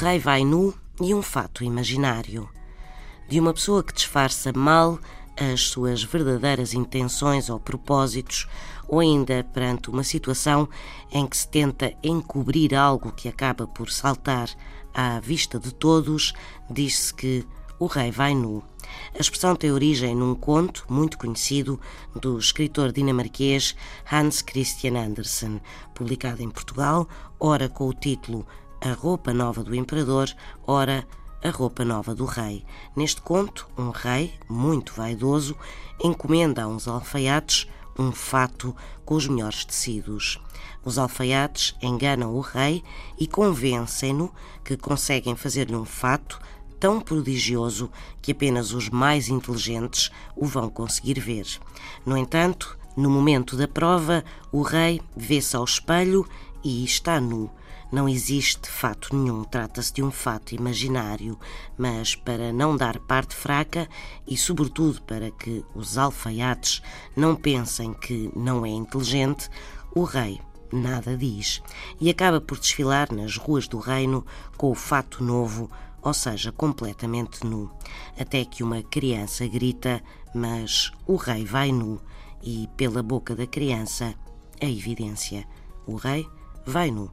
rei vai nu e um fato imaginário. De uma pessoa que disfarça mal as suas verdadeiras intenções ou propósitos, ou ainda perante uma situação em que se tenta encobrir algo que acaba por saltar à vista de todos, diz-se que o rei vai nu. A expressão tem origem num conto muito conhecido do escritor dinamarquês Hans Christian Andersen, publicado em Portugal, ora com o título A Roupa Nova do Imperador, ora A Roupa Nova do Rei. Neste conto, um rei, muito vaidoso, encomenda a uns alfaiates um fato com os melhores tecidos. Os alfaiates enganam o rei e convencem-no que conseguem fazer-lhe um fato tão prodigioso que apenas os mais inteligentes o vão conseguir ver. No entanto, no momento da prova, o rei vê-se ao espelho e está nu. Não existe fato nenhum, trata-se de um fato imaginário, mas para não dar parte fraca e, sobretudo, para que os alfaiates não pensem que não é inteligente, o rei nada diz. E acaba por desfilar nas ruas do reino com o fato novo ou seja, completamente nu, até que uma criança grita: Mas o rei vai nu, e pela boca da criança, a evidência: o rei vai nu.